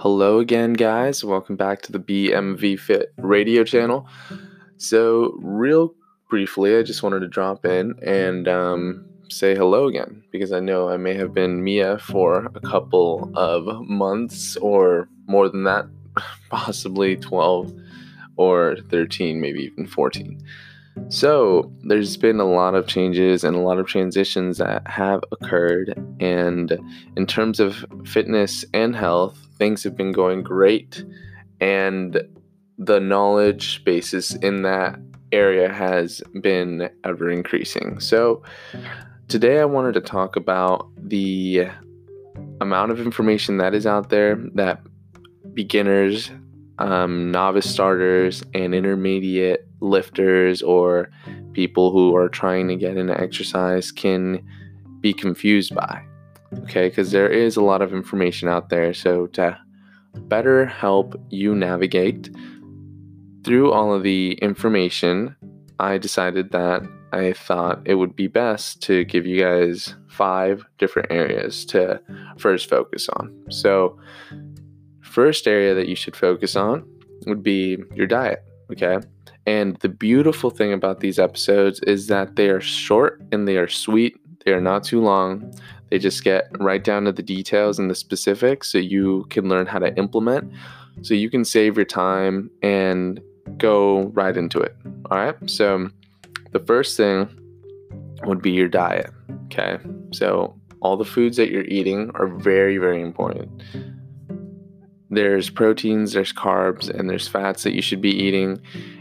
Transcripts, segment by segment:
Hello again, guys. Welcome back to the BMV Fit radio channel. So, real briefly, I just wanted to drop in and um, say hello again because I know I may have been MIA for a couple of months or more than that, possibly 12 or 13, maybe even 14. So, there's been a lot of changes and a lot of transitions that have occurred. And in terms of fitness and health, things have been going great. And the knowledge basis in that area has been ever increasing. So, today I wanted to talk about the amount of information that is out there that beginners um, novice starters and intermediate lifters or people who are trying to get into exercise can be confused by. Okay, because there is a lot of information out there. So, to better help you navigate through all of the information, I decided that I thought it would be best to give you guys five different areas to first focus on. So, first area that you should focus on would be your diet, okay? And the beautiful thing about these episodes is that they are short and they are sweet. They are not too long. They just get right down to the details and the specifics so you can learn how to implement so you can save your time and go right into it. All right? So the first thing would be your diet, okay? So all the foods that you're eating are very very important there's proteins, there's carbs, and there's fats that you should be eating.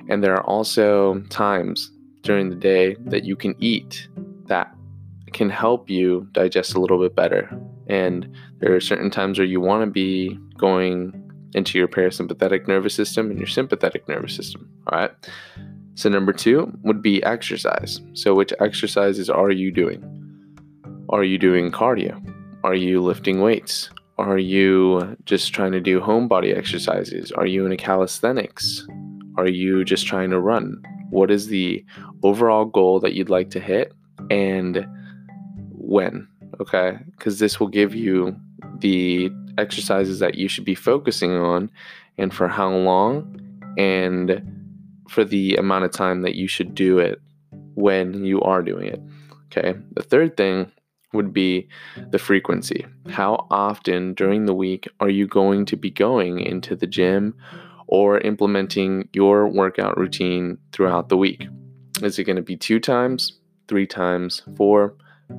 And there are also times during the day that you can eat that can help you digest a little bit better. And there are certain times where you want to be going into your parasympathetic nervous system and your sympathetic nervous system. All right. So, number two would be exercise. So, which exercises are you doing? Are you doing cardio? Are you lifting weights? Are you just trying to do home body exercises? Are you in a calisthenics? Are you just trying to run? What is the overall goal that you'd like to hit and when? Okay, because this will give you the exercises that you should be focusing on and for how long and for the amount of time that you should do it when you are doing it. Okay, the third thing would be the frequency. How often during the week are you going to be going into the gym or implementing your workout routine throughout the week? Is it going to be two times, three times, four,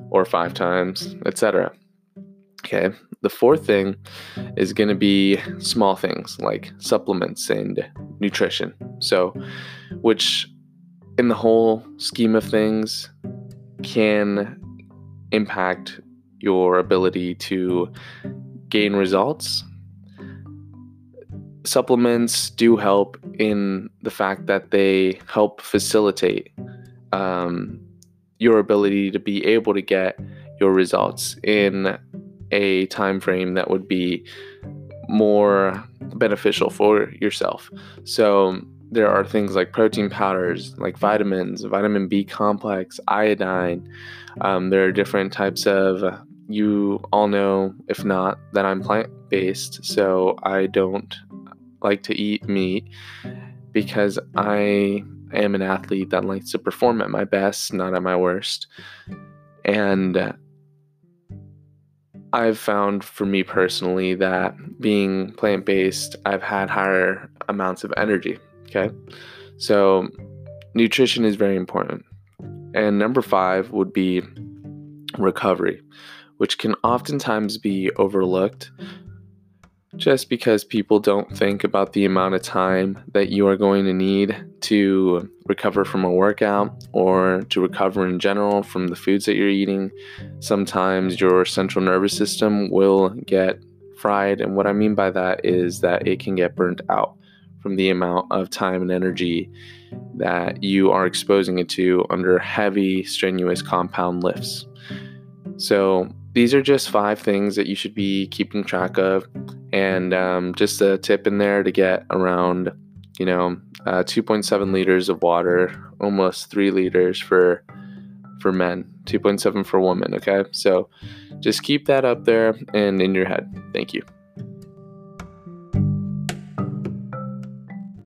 or five times, etc.? Okay. The fourth thing is going to be small things like supplements and nutrition. So, which in the whole scheme of things can impact your ability to gain results. Supplements do help in the fact that they help facilitate um, your ability to be able to get your results in a time frame that would be more beneficial for yourself. So there are things like protein powders, like vitamins, vitamin B complex, iodine. Um, there are different types of, you all know, if not, that I'm plant based. So I don't like to eat meat because I am an athlete that likes to perform at my best, not at my worst. And I've found for me personally that being plant based, I've had higher amounts of energy. Okay. So, nutrition is very important. And number five would be recovery, which can oftentimes be overlooked just because people don't think about the amount of time that you are going to need to recover from a workout or to recover in general from the foods that you're eating. Sometimes your central nervous system will get fried. And what I mean by that is that it can get burnt out from the amount of time and energy that you are exposing it to under heavy, strenuous compound lifts. So, these are just five things that you should be keeping track of, and um, just a tip in there to get around, you know, uh, 2.7 liters of water, almost three liters for for men, 2.7 for women. Okay, so just keep that up there and in your head. Thank you.